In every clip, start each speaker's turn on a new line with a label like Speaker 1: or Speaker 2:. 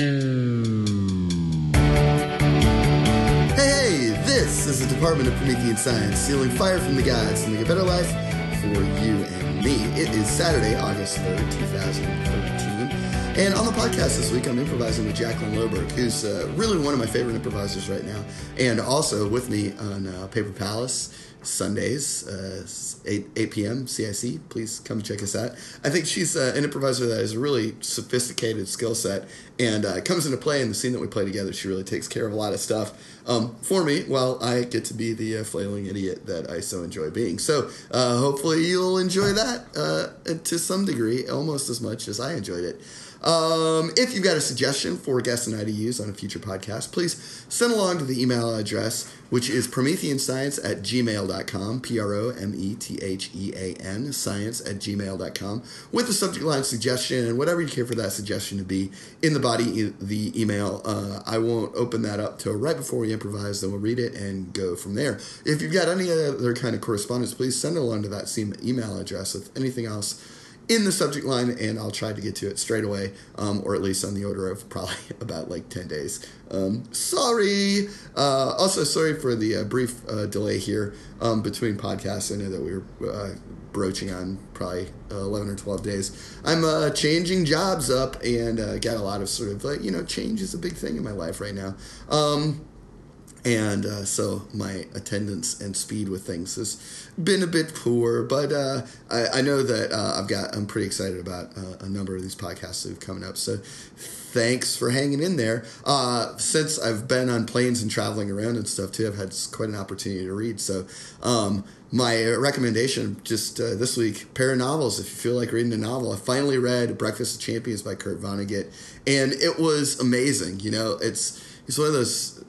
Speaker 1: Hey, hey, this is the Department of Promethean Science, stealing fire from the gods to make a better life for you and me. It is Saturday, August 3rd, 2013. And on the podcast this week, I'm improvising with Jaclyn Loberg, who's uh, really one of my favorite improvisers right now. And also with me on uh, Paper Palace, Sundays, uh, 8, 8 p.m. CIC. Please come check us out. I think she's uh, an improviser that has a really sophisticated skill set and uh, comes into play in the scene that we play together. She really takes care of a lot of stuff um, for me while I get to be the uh, flailing idiot that I so enjoy being. So hopefully you'll enjoy that to some degree, almost as much as I enjoyed it. Um, if you've got a suggestion for guests guest and I to use on a future podcast, please send along to the email address, which is prometheanscience at gmail.com, P R O M E T H E A N, science at gmail.com, with the subject line suggestion and whatever you care for that suggestion to be in the body of the email. Uh, I won't open that up till right before we improvise, then we'll read it and go from there. If you've got any other kind of correspondence, please send it along to that same email address with anything else in the subject line, and I'll try to get to it straight away, um, or at least on the order of probably about like 10 days. Um, sorry. Uh, also, sorry for the uh, brief uh, delay here um, between podcasts. I know that we were uh, broaching on probably 11 or 12 days. I'm uh, changing jobs up and uh, got a lot of sort of like, you know, change is a big thing in my life right now. Um, and uh, so my attendance and speed with things has been a bit poor but uh, I, I, know that uh, i've got i'm pretty excited about uh, a number of these podcasts that have coming up. So thanks for hanging in there. Uh, since i've been on planes and traveling around and stuff too i've had quite an opportunity to read. So um, my recommendation just uh, this week pair of novels if you feel like reading a novel i finally read breakfast of champions by kurt vonnegut and it was amazing. You know it's it's one of those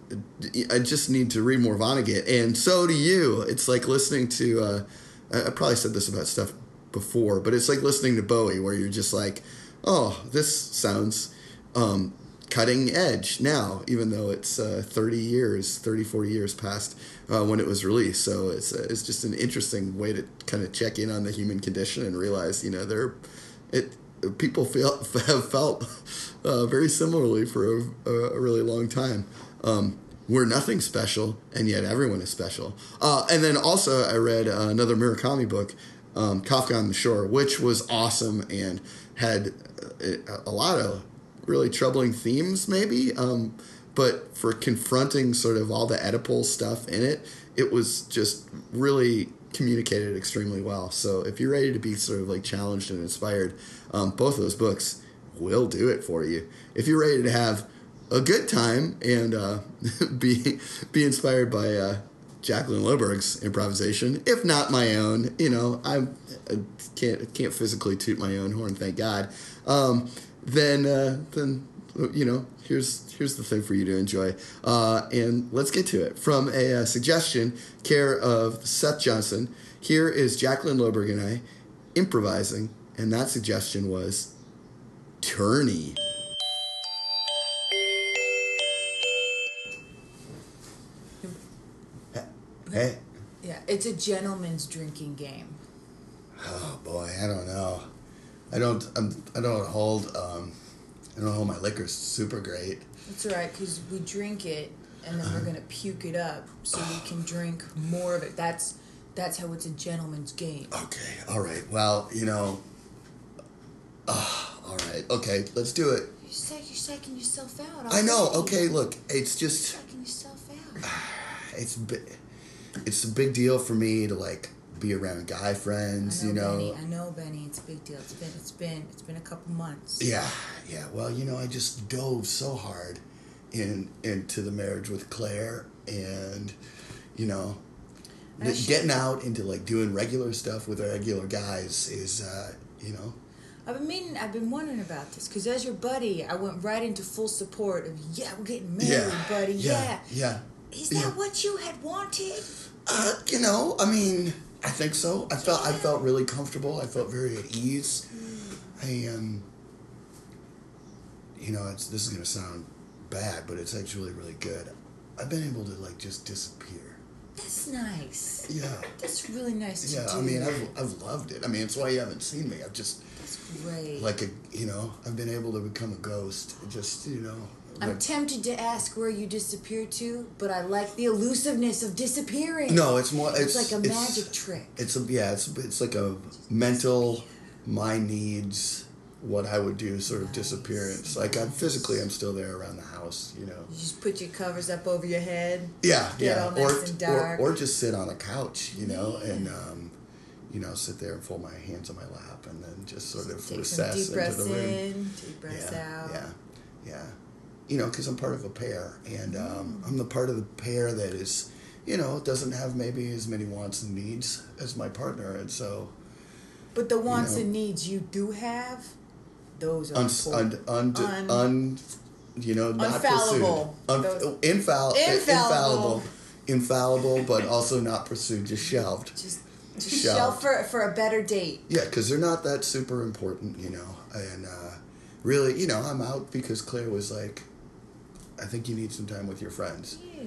Speaker 1: I just need to read more Vonnegut, and so do you. It's like listening to. Uh, I probably said this about stuff before, but it's like listening to Bowie, where you're just like, "Oh, this sounds um, cutting edge now," even though it's uh, 30 years, 30, 40 years past uh, when it was released. So it's uh, it's just an interesting way to kind of check in on the human condition and realize, you know, there, it people feel have felt uh, very similarly for a, a really long time um, we're nothing special, and yet everyone is special. Uh, and then also, I read uh, another Murakami book, um, Kafka on the Shore, which was awesome and had a, uh, a lot of really troubling themes, maybe. Um, but for confronting sort of all the Oedipal stuff in it, it was just really communicated extremely well. So if you're ready to be sort of like challenged and inspired, um, both of those books will do it for you. If you're ready to have a good time and uh, be be inspired by uh, Jaclyn Loberg's improvisation, if not my own. You know, I'm, I can't can't physically toot my own horn, thank God. Um, then uh, then you know here's here's the thing for you to enjoy, uh, and let's get to it. From a, a, uh, suggestion care of Seth Johnson, here is Jaclyn Loberg and I improvising, and that suggestion was Tourney. Hey.
Speaker 2: Yeah, it's a gentleman's drinking game.
Speaker 1: Oh boy, I don't know. I don't. I'm, I don't hold. Um, I don't my liquor's super great.
Speaker 2: That's all right, cause we drink it and then we're gonna puke it up so we can drink more of it. That's that's how it's a gentleman's game.
Speaker 1: Okay. All right. Well, you know. Uh, all right. Okay. Let's do it.
Speaker 2: You're, psych- you're psyching yourself out.
Speaker 1: I know. Okay. Look, it's just.
Speaker 2: You're psyching yourself out.
Speaker 1: It's it's a big deal for me to like be around guy friends,
Speaker 2: know,
Speaker 1: you know.
Speaker 2: Benny, I know, Benny. It's a big deal. It's been, it's been, it's been a couple months.
Speaker 1: Yeah, yeah. Well, you know, I just dove so hard in into the marriage with Claire, and you know, getting out into like doing regular stuff with regular guys is, uh, you know.
Speaker 2: I've been meaning, I've been wondering about this because as your buddy, I went right into full support of yeah, we're getting married,
Speaker 1: yeah,
Speaker 2: buddy.
Speaker 1: Yeah,
Speaker 2: yeah.
Speaker 1: yeah.
Speaker 2: Is that
Speaker 1: yeah.
Speaker 2: what you had wanted?
Speaker 1: Uh, you know, I mean, I think so. I felt I felt really comfortable. I felt very at ease. I um, you know, it's this is gonna sound bad, but it's actually really good. I've been able to like just disappear.
Speaker 2: That's nice.
Speaker 1: Yeah.
Speaker 2: That's really nice
Speaker 1: yeah, I mean, I've, I've loved it. I mean, it's why you haven't seen me. I've just.
Speaker 2: That's Right.
Speaker 1: like a you know I've been able to become a ghost. Just you know.
Speaker 2: I'm
Speaker 1: like-
Speaker 2: tempted to ask where you disappeared to, but I like the elusiveness of disappearing.
Speaker 1: no, it's more.
Speaker 2: it's,
Speaker 1: It's,
Speaker 2: like a
Speaker 1: it's-
Speaker 2: magic trick.
Speaker 1: It's a yeah. It's it's like a mental, my needs, what I would do sort of
Speaker 2: Nice.
Speaker 1: disappearance. Like I'm physically, I'm still there around the house. You know.
Speaker 2: You just put your covers up over your head.
Speaker 1: Yeah,
Speaker 2: Get
Speaker 1: yeah.
Speaker 2: all
Speaker 1: Or,
Speaker 2: nice and
Speaker 1: or
Speaker 2: dark.
Speaker 1: or just sit on a couch, you know,
Speaker 2: Yeah.
Speaker 1: and um, you know, sit there and fold my hands on my lap, and then just sort of
Speaker 2: Take some
Speaker 1: recess
Speaker 2: deep
Speaker 1: into
Speaker 2: breaths
Speaker 1: the room.
Speaker 2: in, deep breaths
Speaker 1: yeah,
Speaker 2: out.
Speaker 1: yeah, yeah. You know, because I'm part of a pair, and um,
Speaker 2: Mm.
Speaker 1: I'm the part of the pair that is, you know, doesn't have maybe as many wants and needs as my partner, and so
Speaker 2: But the wants
Speaker 1: know.
Speaker 2: and needs you do have, those are
Speaker 1: un,
Speaker 2: important.
Speaker 1: un, un,
Speaker 2: Un-
Speaker 1: un, you know, not
Speaker 2: Unfallible.
Speaker 1: pursued. Un, infall,
Speaker 2: Infallible.
Speaker 1: infallible, infallible, but also not pursued, just shelved.
Speaker 2: just just
Speaker 1: Shelved.
Speaker 2: for for a better date.
Speaker 1: Yeah, because they're not that super important, you know. And uh, really, you know, I'm out because Claire was like, I think you need some time with your friends.
Speaker 2: Yeah.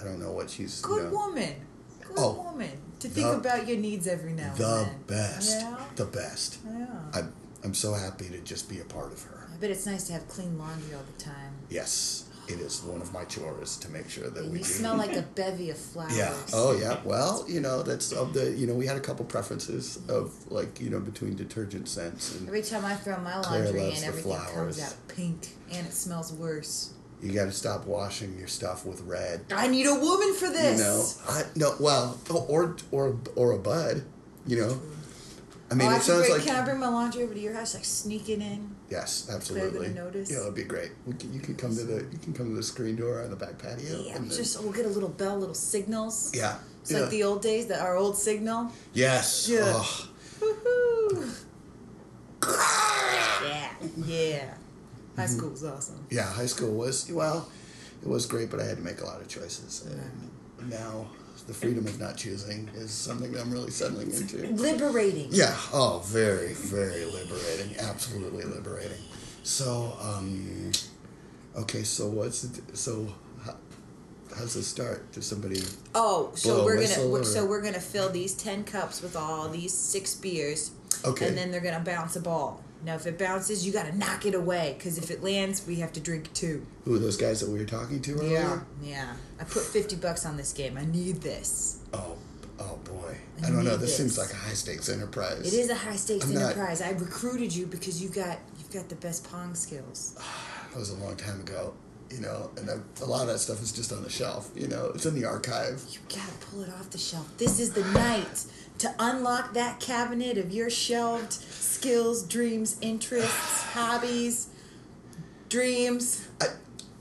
Speaker 1: I don't know what she's. you
Speaker 2: Good
Speaker 1: know,
Speaker 2: woman. Good
Speaker 1: Oh.
Speaker 2: woman. To think
Speaker 1: The-
Speaker 2: about your needs every now
Speaker 1: the
Speaker 2: and then.
Speaker 1: The best.
Speaker 2: Yeah.
Speaker 1: The best.
Speaker 2: Yeah.
Speaker 1: I'm, I'm so happy to just be a part of her.
Speaker 2: I bet it's nice to have clean laundry all the time.
Speaker 1: Yes, it is one of my chores to make sure that
Speaker 2: And
Speaker 1: we
Speaker 2: you
Speaker 1: do.
Speaker 2: smell like a bevy of flowers.
Speaker 1: Yeah. Oh, yeah. Well, you know, that's of the. You know, we had a couple preferences of like you know between detergent scents and
Speaker 2: Every time I throw my laundry in, everything
Speaker 1: flowers.
Speaker 2: comes out pink and it smells worse.
Speaker 1: You got to stop washing your stuff with red.
Speaker 2: I need a woman for this.
Speaker 1: You know, I, no, well, or or or a bud. You know, I mean,
Speaker 2: oh, I
Speaker 1: it
Speaker 2: can
Speaker 1: sounds
Speaker 2: bring,
Speaker 1: like
Speaker 2: Can I bring my laundry over to your house, like sneaking in?
Speaker 1: yes, absolutely.
Speaker 2: notice?
Speaker 1: Yeah, it'd be great. We can, you can come to the you can come to the screen door on the back patio.
Speaker 2: Yeah,
Speaker 1: then-
Speaker 2: just we'll get a little bell, little signals.
Speaker 1: yeah,
Speaker 2: It's
Speaker 1: yeah.
Speaker 2: like the old days, that our old signal.
Speaker 1: yes.
Speaker 2: Yeah.
Speaker 1: Oh.
Speaker 2: Woohoo! yeah, yeah. High school was awesome.
Speaker 1: Yeah, high school was well, it was great, but I had to make a lot of choices, and now the freedom of not choosing is something that I'm really settling into.
Speaker 2: Liberating.
Speaker 1: Yeah. Oh, very, very liberating. Absolutely liberating. So, um, okay. So what's it, so? How, how's it start? Does somebody?
Speaker 2: Oh, so we're gonna we're, so we're gonna fill these ten cups with all these six beers.
Speaker 1: Okay.
Speaker 2: And then they're gonna bounce a ball. Now, if it bounces, you gotta knock it away because if it lands, we have to drink two.
Speaker 1: Who are those guys that we were talking to earlier?
Speaker 2: Yeah, yeah. I put fifty bucks on this game. I need this.
Speaker 1: Oh, oh boy.
Speaker 2: I
Speaker 1: I don't know.
Speaker 2: need
Speaker 1: This, seems like a high stakes enterprise.
Speaker 2: It is a high stakes
Speaker 1: I'm not-
Speaker 2: enterprise. I recruited you because you got you've got the best pong skills.
Speaker 1: That was a long time ago. You know, and I, a lot of that stuff is just on the shelf. You know, it's in the archive.
Speaker 2: You gotta pull it off the shelf. This is the night to unlock that cabinet of your shelved skills, dreams, interests, hobbies, dreams.
Speaker 1: I,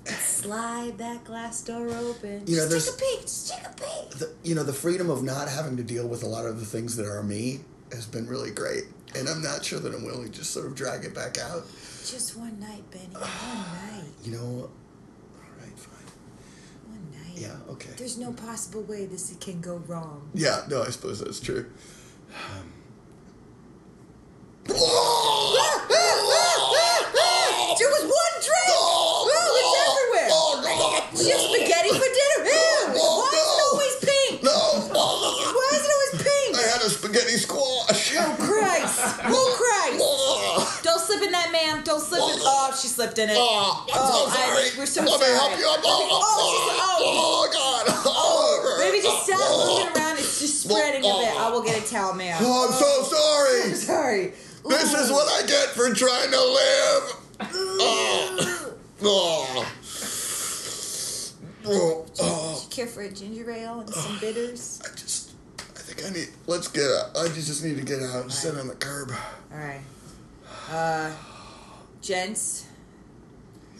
Speaker 2: Slide that glass door open.
Speaker 1: You know,
Speaker 2: just take a peek. Just take a peek.
Speaker 1: the, you know, the freedom of not having to deal with a lot of the things that are me has been really great. And I'm not sure that I'm willing to just sort of drag it back out.
Speaker 2: Just one night, Benny. One night.
Speaker 1: You know, all right, fine.
Speaker 2: One night.
Speaker 1: Yeah, okay.
Speaker 2: There's no possible way this can go wrong.
Speaker 1: Yeah, no, I suppose that's true.
Speaker 2: There was one drink. Oh, it's everywhere. She has spaghetti for dinner. Ew. Why is it always pink?
Speaker 1: No!
Speaker 2: Why is it always pink?
Speaker 1: I had a spaghetti squash!
Speaker 2: Oh Oh Christ! Ma'am. In. Oh, she slipped in it.
Speaker 1: Oh, I'm
Speaker 2: Oh,
Speaker 1: so
Speaker 2: I-
Speaker 1: sorry.
Speaker 2: we're so
Speaker 1: Let me help you up. Oh,
Speaker 2: Oh, she's-
Speaker 1: oh, God. Oh,
Speaker 2: Maybe just stop moving around. It's just spreading a bit. I will get a towel, ma'am.
Speaker 1: Oh, I'm so sorry.
Speaker 2: I'm sorry.
Speaker 1: This is what I get for trying to live. Oh. Oh. Oh. Oh.
Speaker 2: You care for a ginger ale and some bitters?
Speaker 1: I just, I think I need, let's get out. I just need to get out and sit on the curb.
Speaker 2: All right. Uh, gents.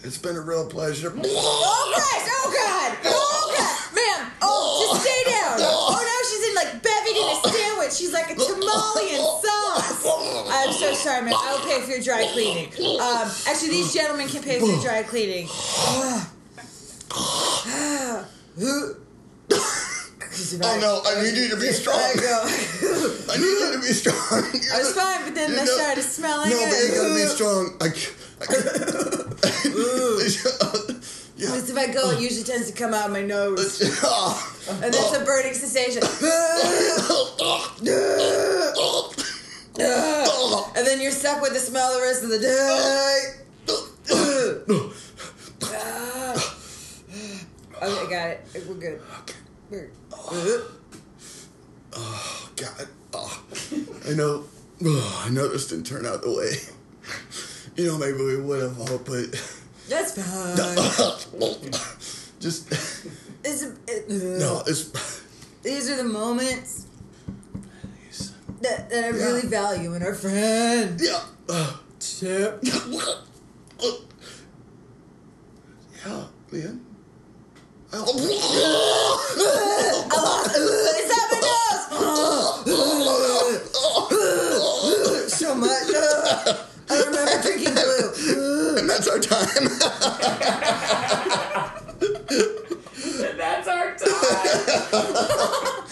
Speaker 1: It's been a real pleasure.
Speaker 2: Oh Christ! Oh God! Oh God! Ma'am! Oh, just stay down! Oh now she's in like bevied in a sandwich. She's like a tamale in sauce. I'm so sorry, ma'am. I will pay for your dry cleaning. Um, actually, these gentlemen can pay for your dry cleaning.
Speaker 1: Oh no, I need you to be strong.
Speaker 2: I.
Speaker 1: I need you to be strong.
Speaker 2: I was fine, but then I
Speaker 1: know-
Speaker 2: started smelling
Speaker 1: No,
Speaker 2: it.
Speaker 1: but you gotta be strong. I, I, yeah.
Speaker 2: Because if I go, it usually tends to come out of my nose. And that's a burning sensation. And then you're stuck with the smell the rest of the day. Ah. okay, got it. We're good. We're,
Speaker 1: Oh God! Oh, I know. Oh, I know this didn't turn out the way. You know, maybe we would have all, but
Speaker 2: that's fine.
Speaker 1: just
Speaker 2: It's, it,
Speaker 1: no. It's
Speaker 2: These are the moments that, that I really value in our friend.
Speaker 1: yeah. Uh,
Speaker 2: Chip.
Speaker 1: yeah, man.
Speaker 2: It's happening! so much. I remember drinking blue.
Speaker 1: and that's our time.
Speaker 3: That's our time.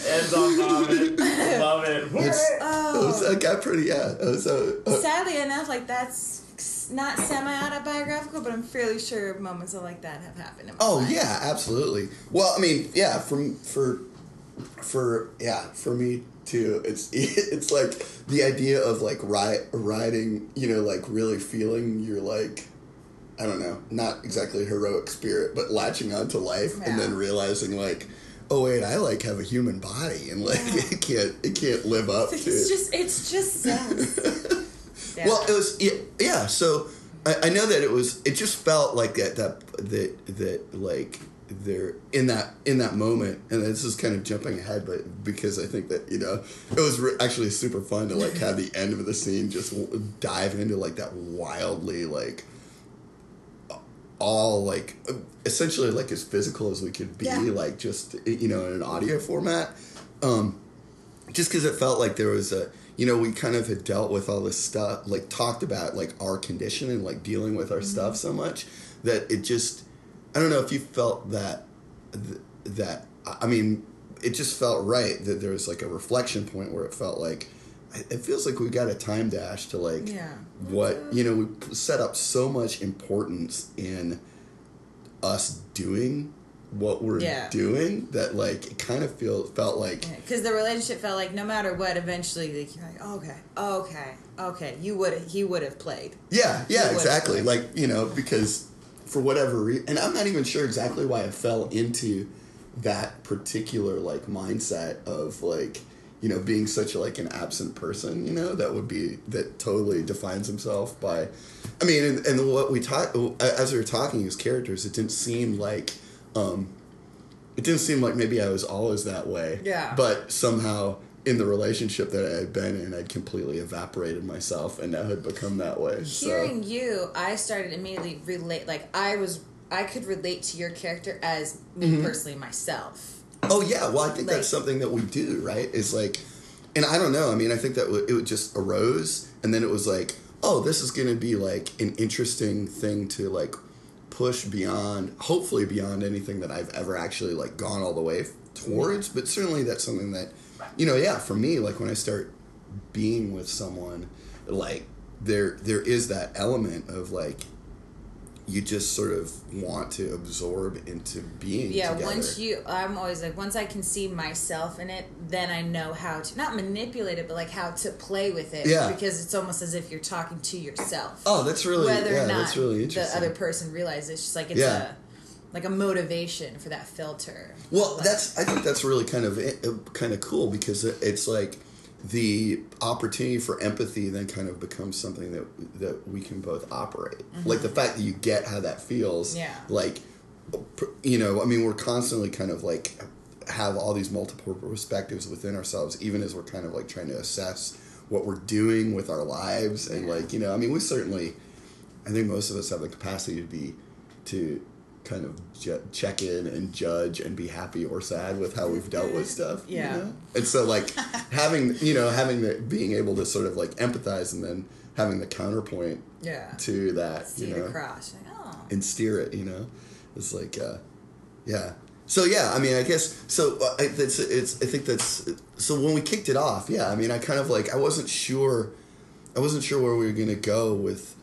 Speaker 3: Ends on vomit. Love it.
Speaker 1: It's-
Speaker 2: Oh.
Speaker 1: It was, uh, got pretty yeah. It was, uh, uh,
Speaker 2: Sadly enough, like that's not semi autobiographical, but I'm fairly sure moments like that have happened in my
Speaker 1: Oh
Speaker 2: life.
Speaker 1: yeah, absolutely. Well, I mean, yeah, from for for yeah, for me too. It's it's like the idea of like ri- riding, you know, like really feeling your like I don't know, not exactly heroic spirit, but latching onto life and then realizing like oh wait, I like have a human body and like it can't it can't live up to
Speaker 2: It's just, it's just sex. Yeah.
Speaker 1: well, it was yeah. yeah so I, I know that it was. It just felt like that that that that like there in that in that moment, and this is kind of jumping ahead, but because I think that you know it was re- actually super fun to like have the end of the scene just w- dive into like that wildly like all like essentially like as physical as we could be
Speaker 2: Yeah.
Speaker 1: like just you know in an audio format um just because it felt like there was a you know we kind of had dealt with all this stuff like talked about like our condition and like dealing with our mm-hmm. stuff so much that it just i don't know if you felt that, that, i mean it just felt right that there was like a reflection point where it felt like it feels like we got a time dash to like
Speaker 2: Yeah.
Speaker 1: what you know we set up so much importance in us doing what we're
Speaker 2: Yeah.
Speaker 1: doing that like it kind of feel felt like
Speaker 2: Because the relationship felt like no matter what, eventually like, you're like, oh, okay, okay, okay, you would he would have played.
Speaker 1: Yeah, yeah, exactly.
Speaker 2: good.
Speaker 1: Like you know, because for whatever reason, and I'm not even sure exactly why I fell into that particular like mindset of like you know being such like an absent person. You know, that would be that totally defines himself by. I mean, and, and what we talked as we were talking as characters, it didn't seem like. Um it didn't seem like maybe I was always that way.
Speaker 2: Yeah.
Speaker 1: But somehow in the relationship that I had been in, I'd completely evaporated myself and now had become that way. So.
Speaker 2: Hearing you, I started immediately relate. Like I was, I could relate to your character as me
Speaker 1: Mm-hmm.
Speaker 2: personally myself.
Speaker 1: Oh yeah, well I think
Speaker 2: Like-
Speaker 1: that's something that we do, right? Is like, and I don't know. I mean, I think that w- it just arose, and then it was like, oh, this is going to be like an interesting thing to like push beyond, hopefully beyond anything that I've ever actually like gone all the way towards. But certainly that's something that, you know, yeah, for me, like when I start being with someone, like there there is that element of like. You just sort of want to absorb into being
Speaker 2: Yeah,
Speaker 1: together.
Speaker 2: once you, I'm always like, once I can see myself in it, then I know how to not manipulate it, but like how to play with it.
Speaker 1: Yeah.
Speaker 2: because it's almost as if you're talking to yourself.
Speaker 1: Oh, that's really
Speaker 2: whether
Speaker 1: yeah,
Speaker 2: or not
Speaker 1: that's really
Speaker 2: the other person realizes it's just like it's
Speaker 1: Yeah.
Speaker 2: a like a motivation for that filter.
Speaker 1: well,
Speaker 2: Like,
Speaker 1: that's I think that's really kind of eh, eh, kind of cool because it's like the opportunity for empathy then kind of becomes something that that we can both operate. Like the fact that you get how that feels.
Speaker 2: Mm-hmm. Yeah.
Speaker 1: Like, you know, I mean, we're constantly kind of like have all these multiple perspectives within ourselves, even as we're kind of like trying to assess what we're doing with our lives, and
Speaker 2: Yeah.
Speaker 1: like you know, I mean, we certainly I think most of us have the capacity to be to kind of ju- check in and judge and be happy or sad with how we've dealt with stuff. you
Speaker 2: Yeah.
Speaker 1: know? And so like having you know having the being able to sort of like empathize and then having the counterpoint
Speaker 2: yeah,
Speaker 1: to that
Speaker 2: see
Speaker 1: you know
Speaker 2: across. Like, oh,
Speaker 1: and steer it you know it's like uh yeah so yeah i mean i guess so uh, it's, it's i think that's so when we kicked it off yeah i mean i kind of like i wasn't sure i wasn't sure where we were gonna go with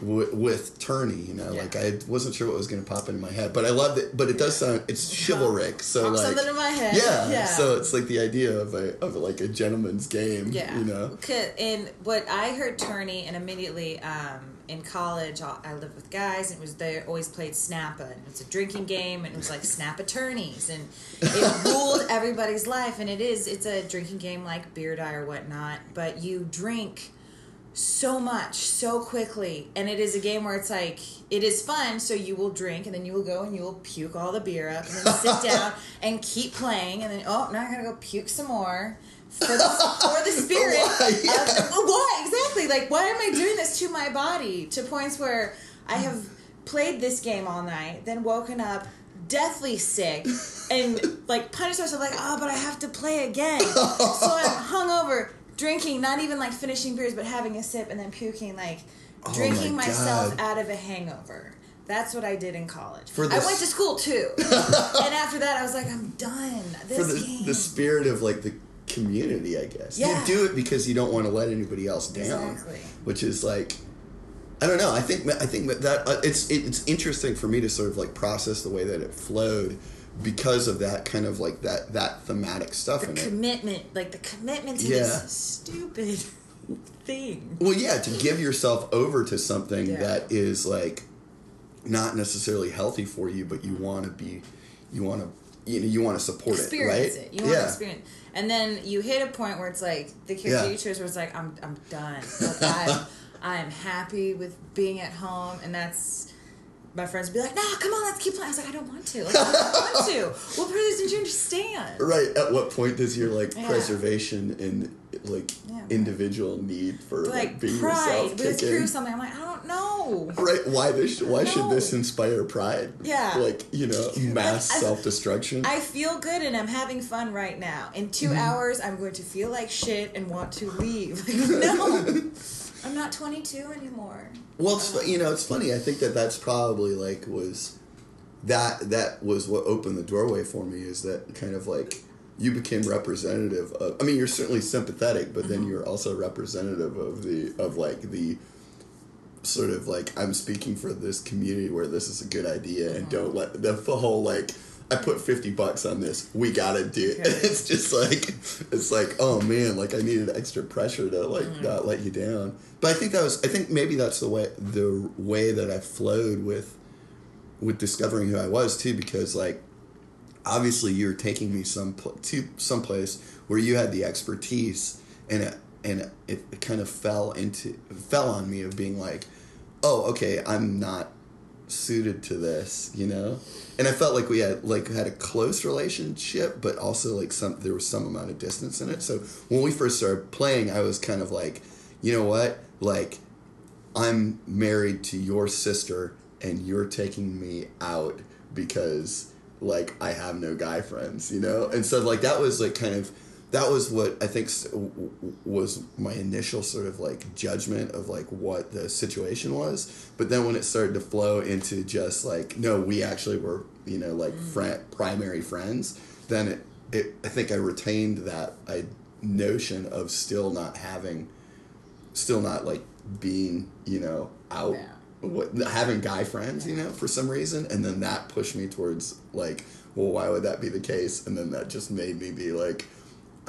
Speaker 1: w- with tourney. You know,
Speaker 2: Yeah.
Speaker 1: like I wasn't sure what was going to pop into my head, but I loved it. But it does sound it's chivalric. So
Speaker 2: Pop
Speaker 1: like
Speaker 2: something in my head.
Speaker 1: Yeah,
Speaker 2: Yeah.
Speaker 1: So it's like the idea of a of like a gentleman's game.
Speaker 2: Yeah.
Speaker 1: You know.
Speaker 2: And what I heard tourney, and immediately um, in college, I I lived with guys, and it was they always played Snappa, and it's a drinking game, and it was like Snappa tourneys, and it ruled everybody's life. And it is, it's a drinking game like beer die or whatnot, but you drink so much so quickly. And it is a game where it's like it is fun. So you will drink and then you will go and you will puke all the beer up and then sit down and keep playing. And then oh now i gotta go puke some more for the, for the spirit
Speaker 1: Why?
Speaker 2: of why? Exactly. Like why am i doing this to my body to points where i have played this game all night then woken up deathly sick and like punished myself like oh but i have to play again. So i'm hungover drinking not even like finishing beers but having a sip and then puking like
Speaker 1: Oh
Speaker 2: drinking
Speaker 1: my
Speaker 2: myself out of a hangover that's what I did in college.
Speaker 1: For
Speaker 2: I went to school too, and after that, I was like, "I'm done." This
Speaker 1: For the
Speaker 2: game.
Speaker 1: the spirit of like the community, I guess.
Speaker 2: Yeah.
Speaker 1: You do it because you don't want to let anybody else down.
Speaker 2: Exactly.
Speaker 1: Which is like. I don't know. I think I think that, that uh, it's it, it's interesting for me to sort of like process the way that it flowed because of that kind of like that that thematic stuff
Speaker 2: the
Speaker 1: in it.
Speaker 2: commitment, like the commitment to
Speaker 1: Yeah.
Speaker 2: this stupid thing.
Speaker 1: Well, yeah, to give yourself over to something
Speaker 2: Yeah.
Speaker 1: that is like not necessarily healthy for you, but you want to be, you want to, you know, you want to support
Speaker 2: experience
Speaker 1: it, right?
Speaker 2: it. You want
Speaker 1: yeah.
Speaker 2: to experience. And then you hit a point where it's like the character
Speaker 1: Yeah.
Speaker 2: you chose where it's like I'm I'm done. Like, I'm I'm happy with being at home, and that's. My friends would be like, "No, come on, let's keep playing." I was like, "I don't want to. Like, I don't want to. What part of this didn't you understand?"
Speaker 1: Right. At what point does your like
Speaker 2: Yeah.
Speaker 1: preservation and like
Speaker 2: Yeah.
Speaker 1: individual need for like,
Speaker 2: Like
Speaker 1: being
Speaker 2: pride,
Speaker 1: yourself kick in?
Speaker 2: prove something. I'm like, I don't know.
Speaker 1: Right. Why this? Why should this inspire pride?
Speaker 2: Yeah.
Speaker 1: Like you know, mass self destruction.
Speaker 2: I feel good and I'm having fun right now. In 2 mm-hmm. hours, I'm going to feel like shit and want to leave. Like, no, I'm not 22 anymore.
Speaker 1: Well, it's, you know, it's funny. I think that that's probably like was that that was what opened the doorway for me. Is that kind of like you became representative of. I mean, you're certainly sympathetic, but then you're also representative of the of like the sort of like I'm speaking for this community where this is a good idea and mm-hmm. don't let the whole like. I put fifty bucks on this. We gotta do it. It's just like it's like oh man, like I needed extra pressure to like
Speaker 2: Mm-hmm.
Speaker 1: not let you down. But I think that was I think maybe that's the way the way that I flowed with with discovering who I was too because like obviously you're taking me some pl- to some place where you had the expertise and it, and it, it kind of fell into fell on me of being like oh okay I'm not suited to this you know? And I felt like we had like had a close relationship but also like some there was some amount of distance in it. So when we first started playing I was kind of like you know what? Like I'm married to your sister and you're taking me out because like I have no guy friends, you know? And so like that was like kind of that was what I think s- w- w- was my initial sort of like judgment of like what the situation was. But then when it started to flow into just like no, we actually were, you know, like mm. friend primary friends, then it, it I think I retained that I notion of still not having still not like being you know out
Speaker 2: Yeah.
Speaker 1: what, having guy friends you know for some reason and then that pushed me towards like well why would that be the case and then that just made me be like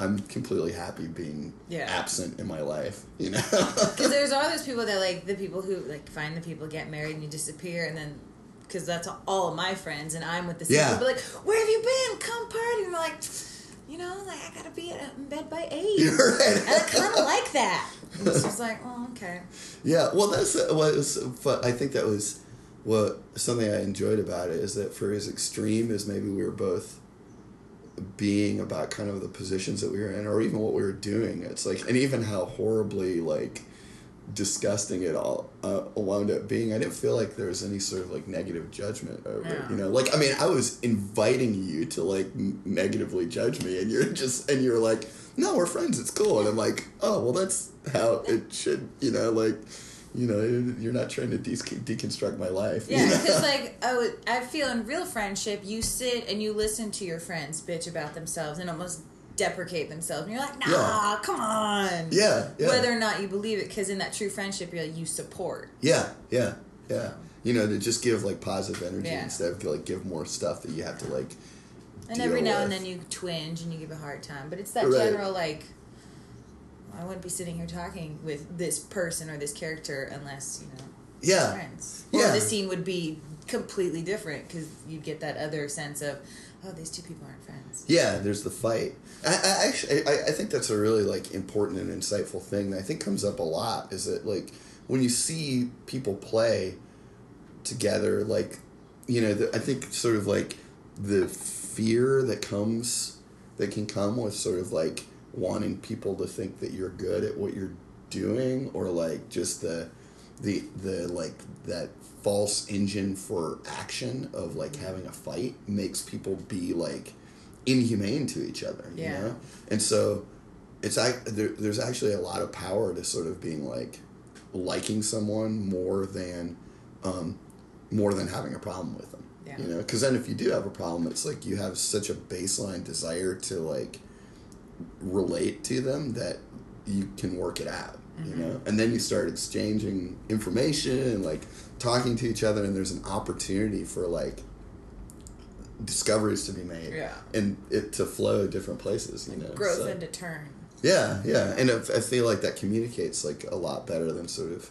Speaker 1: i'm completely happy being
Speaker 2: Yeah.
Speaker 1: absent in my life you know
Speaker 2: Because there's all those people that like the people who like find the people, get married, and you disappear, and then because that's all of my friends, and I'm with the same
Speaker 1: Yeah.
Speaker 2: people. Like, where have you been? Come party. And they're like, you know, like I gotta be in bed by eight.
Speaker 1: You're right.
Speaker 2: And I kind of like that. And it's just like, oh, okay.
Speaker 1: Yeah, well, that's what was. But I think that was what something I enjoyed about it is that for as extreme as maybe we were both being about kind of the positions that we were in, or even what we were doing, it's like, and even how horribly like disgusting it all uh, wound up being. I didn't feel like there was any sort of like negative judgment over it. You know, like I mean, I was inviting you to like n- negatively judge me, and you're just and you're like, no, we're friends. It's cool, and I'm like, oh well, that's how it should. You know, like. You know, you're not trying to de- deconstruct my life.
Speaker 2: Yeah, because like I would, I feel in real friendship, you sit and you listen to your friends bitch about themselves and almost deprecate themselves, and you're like, nah,
Speaker 1: Yeah.
Speaker 2: come on.
Speaker 1: Yeah, yeah.
Speaker 2: Whether or not you believe it, because in that true friendship, you're like, you support.
Speaker 1: Yeah, yeah, yeah. You know, to just give like positive energy
Speaker 2: Yeah.
Speaker 1: instead of like give more stuff that you have to like.
Speaker 2: And every now and then you twinge and you give a hard time, but it's that
Speaker 1: Right.
Speaker 2: general like. I wouldn't be sitting here talking with this person or this character unless you know
Speaker 1: Yeah,
Speaker 2: friends.
Speaker 1: Yeah.
Speaker 2: The scene would be completely different because you'd get that other sense of, oh, these two people aren't friends.
Speaker 1: yeah. There's the fight. I, I actually, I, I think that's a really like important and insightful thing that I think comes up a lot. Is that like when you see people play together, like you know, the, I think sort of like the fear that comes that can come with sort of like wanting people to think that you're good at what you're doing or like just the the the like that false engine for action of like having a fight makes people be like inhumane to each other you
Speaker 2: Yeah.
Speaker 1: know and so it's ac- there, there's actually a lot of power to sort of being like liking someone more than um, more than having a problem with them
Speaker 2: Yeah.
Speaker 1: you know because then if you do have a problem it's like you have such a baseline desire to like relate to them that you can work it out you mm-hmm. know and then you start exchanging information and like talking to each other and there's an opportunity for like discoveries to be made
Speaker 2: Yeah.
Speaker 1: and it to flow different places you know
Speaker 2: Growth
Speaker 1: So-
Speaker 2: and to turn.
Speaker 1: yeah yeah and if, i feel like that communicates like a lot better than sort of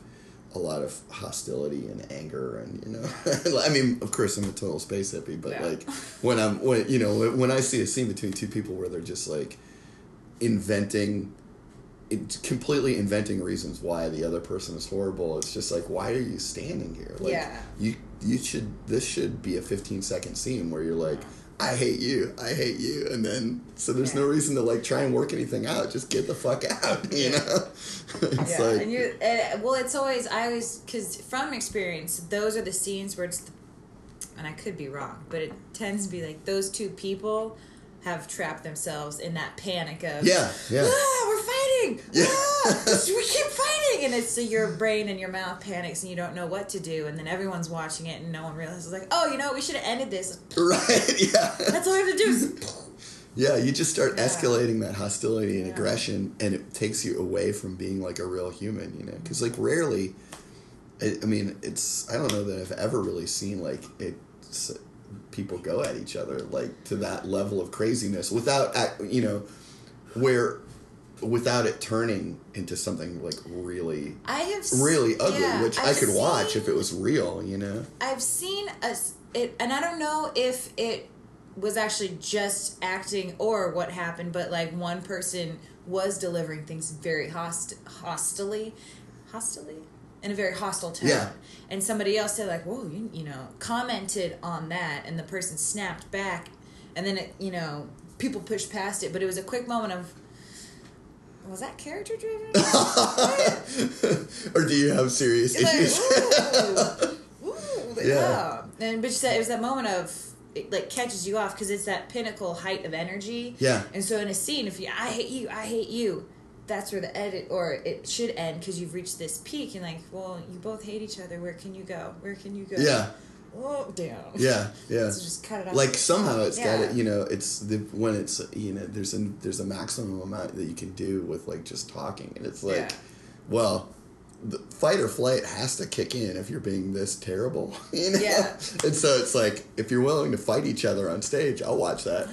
Speaker 1: a lot of hostility and anger and you know i mean of course i'm a total space hippie but
Speaker 2: Yeah.
Speaker 1: like when i'm when you know when i see a scene between two people where they're just like inventing it, completely inventing reasons why the other person is horrible. It's just like why are you standing here? Like
Speaker 2: Yeah.
Speaker 1: you you should this should be a 15 second scene where you're like i hate you i hate you. And then so there's no reason to like try and work anything out. Just get the fuck out you know? It's
Speaker 2: yeah,
Speaker 1: like
Speaker 2: and you well, it's always I always because from experience, those are the scenes where it's, the, and I could be wrong, but it tends to be like those two people have trapped themselves in that panic of
Speaker 1: yeah yeah
Speaker 2: ah, we're fighting,
Speaker 1: Yeah.
Speaker 2: ah, we keep fighting, and it's so your brain and your mouth panics and you don't know what to do, and then everyone's watching it and no one realizes like, oh, you know, we should have ended this.
Speaker 1: right yeah
Speaker 2: That's all we have to do. is-
Speaker 1: yeah you just start
Speaker 2: Yeah.
Speaker 1: escalating that hostility and
Speaker 2: Yeah.
Speaker 1: aggression and it takes you away from being like a real human you know because like rarely I, I mean it's i don't know that i've ever really seen like it people go at each other like to that level of craziness without you know where without it turning into something like really
Speaker 2: I have
Speaker 1: really ugly
Speaker 2: yeah,
Speaker 1: which i
Speaker 2: I've
Speaker 1: could watch if it was real you know?
Speaker 2: I've seen a it, and I don't know if it was actually just acting or what happened, but like one person was delivering things very host hostily, hostily in a very hostile tone,
Speaker 1: Yeah.
Speaker 2: and somebody else said like, "Whoa," you, you know, commented on that, and the person snapped back, and then it, you know, people pushed past it, but it was a quick moment of. Was that character driven?
Speaker 1: or do you have serious
Speaker 2: It's
Speaker 1: issues
Speaker 2: like, ooh, ooh,
Speaker 1: Yeah.
Speaker 2: yeah. And but said it was that moment of it like catches you off because it's that pinnacle height of energy.
Speaker 1: Yeah.
Speaker 2: And so in a scene, if you I hate you, I hate you, that's where the edit or it should end because you've reached this peak and like, well, you both hate each other. Where can you go? Where can you go?
Speaker 1: yeah
Speaker 2: Oh, damn.
Speaker 1: yeah yeah
Speaker 2: So just cut it off.
Speaker 1: like somehow it's got it you know it's the when it's you know there's a there's a maximum amount that you can do with like just talking and it's like
Speaker 2: Yeah.
Speaker 1: well the fight or flight has to kick in if you're being this terrible you know
Speaker 2: Yeah.
Speaker 1: and so it's like if you're willing to fight each other on stage i'll watch that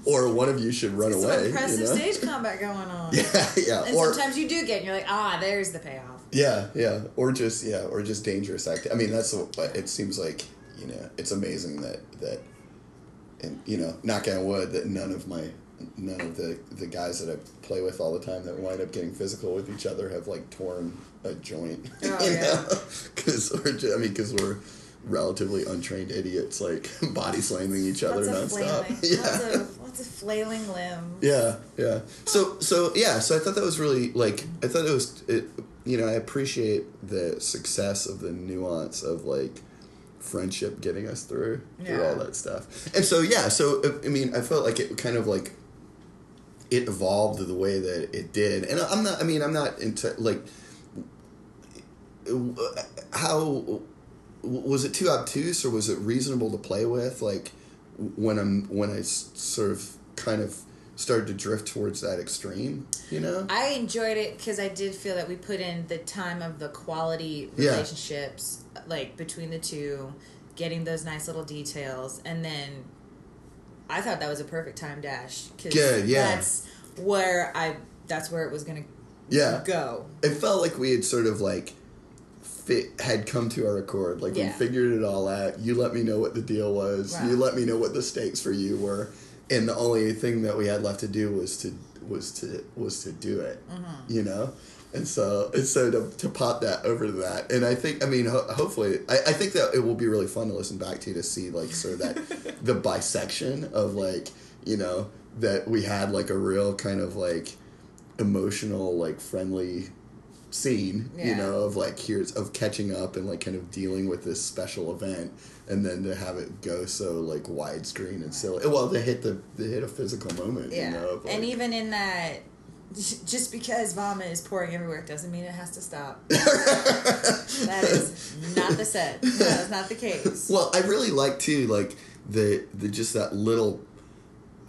Speaker 1: or one of you should run
Speaker 2: Some
Speaker 1: away
Speaker 2: impressive
Speaker 1: you know
Speaker 2: stage combat going on.
Speaker 1: yeah yeah
Speaker 2: And
Speaker 1: or
Speaker 2: sometimes you do get, and you're like, ah, there's the payoff.
Speaker 1: yeah, yeah, or just yeah, or just dangerous act. I mean, that's what it seems like. You know, it's amazing that that, and you know, knock on wood, that none of my none of the the guys that I play with all the time that wind up getting physical with each other have like torn a joint.
Speaker 2: Oh,
Speaker 1: you
Speaker 2: yeah.
Speaker 1: because we're I mean, because we're relatively untrained idiots, like body slamming each other
Speaker 2: Lots
Speaker 1: nonstop.
Speaker 2: flailing.
Speaker 1: yeah.
Speaker 2: Lots of lots of flailing limbs.
Speaker 1: Yeah, yeah. So, so yeah. So I thought that was really like I thought it was. It, you know, I appreciate the success of the nuance of like friendship getting us through through all that stuff. And so yeah. So I mean, I felt like it kind of like it evolved the way that it did. And I'm not. I mean, I'm not into like how was it too obtuse or was it reasonable to play with like when i'm when I sort of kind of started to drift towards that extreme. You know.
Speaker 2: I enjoyed it because I did feel that we put in the time of the quality
Speaker 1: Yeah.
Speaker 2: relationships, like between the two, getting those nice little details, and then I thought that was a perfect time dash. Cause
Speaker 1: Good, yeah.
Speaker 2: That's where I. That's where it was gonna
Speaker 1: yeah.
Speaker 2: go.
Speaker 1: It felt like we had sort of like fit had come to our accord. Like we figured it all out. You let me know what the deal was.
Speaker 2: Wow.
Speaker 1: You let me know what the stakes for you were, and the only thing that we had left to do was to was to was to do it.
Speaker 2: Mm-hmm.
Speaker 1: You know. And so, and so to, to pop that over to that, and I think, I mean, ho- hopefully, I, I think that it will be really fun to listen back to to see like sort of that the bisection of like you know that we had like a real kind of like emotional like friendly scene you know of like here's of catching up and like kind of dealing with this special event and then to have it go so like widescreen and silly well they hit the they hit a physical moment
Speaker 2: Yeah,
Speaker 1: you know of, like,
Speaker 2: and even in that, just because vomit is pouring everywhere doesn't mean it has to stop. that is not the set. That is not the case.
Speaker 1: well i really like too like the the just that little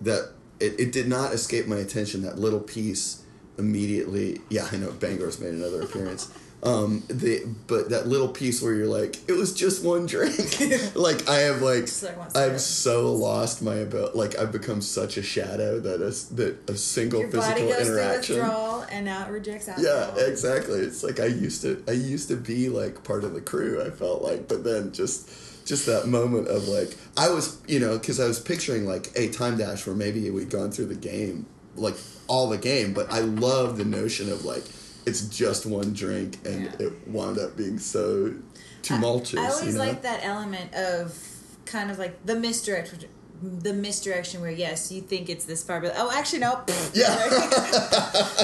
Speaker 1: that it, it did not escape my attention that little piece immediately yeah i know bangor's made another appearance. Um the but that little piece where you're like it was just one drink. Like i have like
Speaker 2: Just like one
Speaker 1: i've so lost my ability like i've become such a shadow that a, that a single
Speaker 2: Your body
Speaker 1: physical
Speaker 2: goes through
Speaker 1: interaction
Speaker 2: withdrawal and now it rejects
Speaker 1: yeah exactly. It's like i used to i used to be like part of the crew i felt like but then just just that moment of like i was you know because i was picturing like a time dash where maybe we'd gone through the game like all the game but i love the notion of like it's just one drink and
Speaker 2: Yeah.
Speaker 1: it wound up being so tumultuous
Speaker 2: I always
Speaker 1: you know?
Speaker 2: like that element of kind of like the misdirect, the misdirection where yes, you think it's this far, but oh, actually no.
Speaker 1: yeah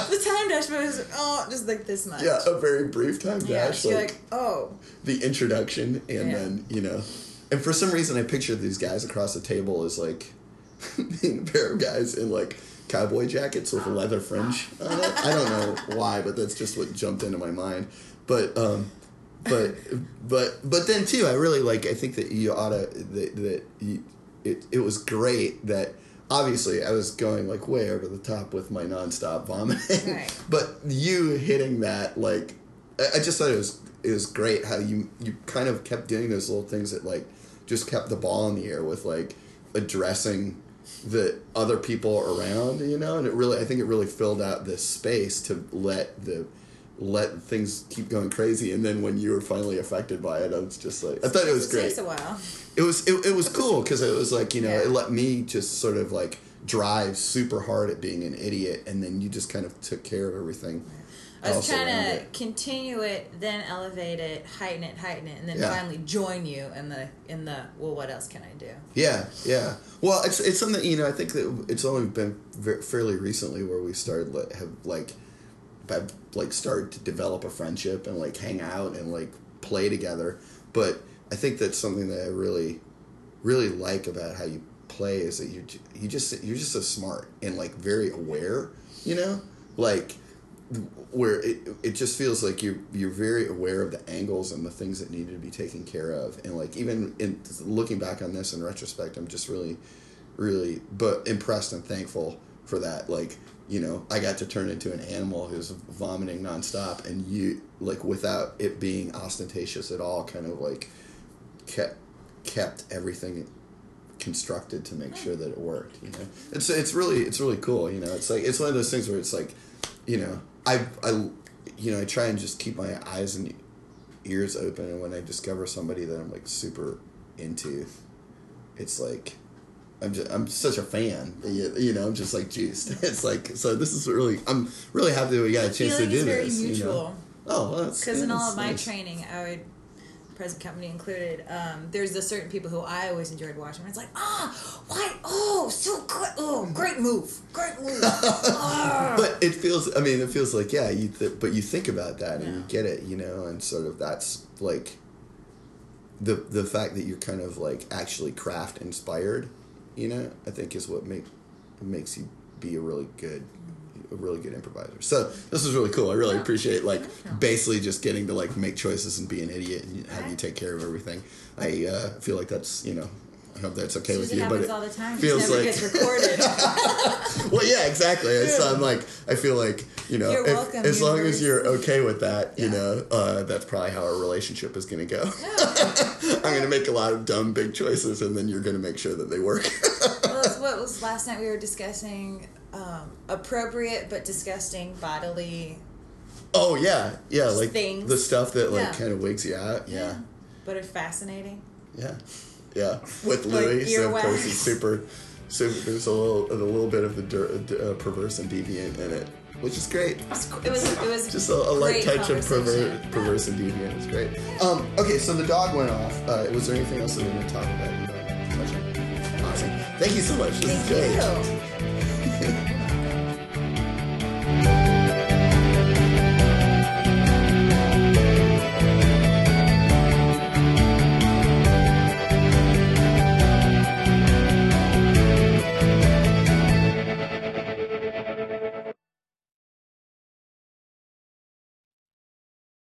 Speaker 2: the time dash was oh, just like this much.
Speaker 1: yeah a very brief time dash
Speaker 2: so you're like, oh,
Speaker 1: the introduction and
Speaker 2: Yeah.
Speaker 1: then you know and for some reason i pictured these guys across the table as like being a pair of guys in like cowboy jackets with a leather fringe. On it i don't know why but that's just what jumped into my mind. But um but but but then too i really like i think that you oughta that, that you, it, it was great that obviously i was going like way over the top with my nonstop vomiting.
Speaker 2: Right.
Speaker 1: but you hitting that like I, I just thought it was it was great how you you kind of kept doing those little things that like just kept the ball in the air with like addressing the other people around you know? And it really i think it really filled out this space to let the let things keep going crazy. And then when you were finally affected by it i was just like i thought it was
Speaker 2: it
Speaker 1: great.
Speaker 2: takes a while.
Speaker 1: it was it, it was cool because it was like you know
Speaker 2: Yeah.
Speaker 1: it let me just sort of like drive super hard at being an idiot. And then you just kind of took care of everything
Speaker 2: I was trying to continue it, then elevate it, heighten it, heighten it, and then
Speaker 1: Yeah.
Speaker 2: finally join you in the in the well, what else can I do?
Speaker 1: Yeah, yeah. Well, it's it's something you know. I think that it's only been ve- fairly recently where we started like have like have like started to develop a friendship and like hang out and like play together. But I think that's something that I really really like about how you play is that you you just you're just so smart and like very aware. You know, like where it, it just feels like you you're very aware of the angles and the things that needed to be taken care of. And like even in looking back on this in retrospect i'm just really really but impressed and thankful for that. Like you know i got to turn into an animal who's vomiting nonstop and you like without it being ostentatious at all kind of like kept kept everything constructed to make sure that it worked you know? It's it's really it's really cool you know? It's like it's one of those things where it's like you know i i you know i try and just keep my eyes and ears open and when i discover somebody that i'm like super into it's like i'm just i'm such a fan you, you know i'm just like juiced it's like so this is really i'm really happy that we got a chance to do this you know?
Speaker 2: mutual.
Speaker 1: oh
Speaker 2: Because in all of my
Speaker 1: nice.
Speaker 2: training, I would, present company included, um, there's the certain people who I always enjoyed watching. It's like, ah, why? Oh, so good. Oh, great move. Great move. Ah.
Speaker 1: but it feels i mean it feels like yeah you th- but you think about that and you get it you know and sort of that's like the the fact that you're kind of like actually craft inspired you know i think is what make makes you be a really good a really good improviser so this is really cool i really
Speaker 2: Yeah.
Speaker 1: appreciate like
Speaker 2: Yeah.
Speaker 1: basically just getting to like make choices and be an idiot and have you take care of everything i uh, feel like that's you know I hope that's okay with you. But
Speaker 2: all the
Speaker 1: it
Speaker 2: time.
Speaker 1: Feels like
Speaker 2: recorded.
Speaker 1: well, yeah, exactly. So I'm like, I feel like you know, if, as long as you're okay with that, you know, uh, that's probably how our relationship is going to go. I'm going to make a lot of dumb big choices, and then you're going to make sure that they work.
Speaker 2: it's what was last night we were discussing um, appropriate but disgusting bodily,
Speaker 1: oh yeah, yeah, like
Speaker 2: Things.
Speaker 1: the stuff that like
Speaker 2: Yeah.
Speaker 1: kind of wigs you out. Yeah,
Speaker 2: but it's fascinating.
Speaker 1: yeah, yeah. With Louis, so of course he's super. super there's a little, a little bit of the dir- uh, perverse and deviant in it, which is great.
Speaker 2: It was it was,
Speaker 1: Just a, a light touch of perver- perverse and deviant. It's great. Um, okay, so the dog went off. Uh, was there anything else that we didn't talk about? Thank you so much. This is great.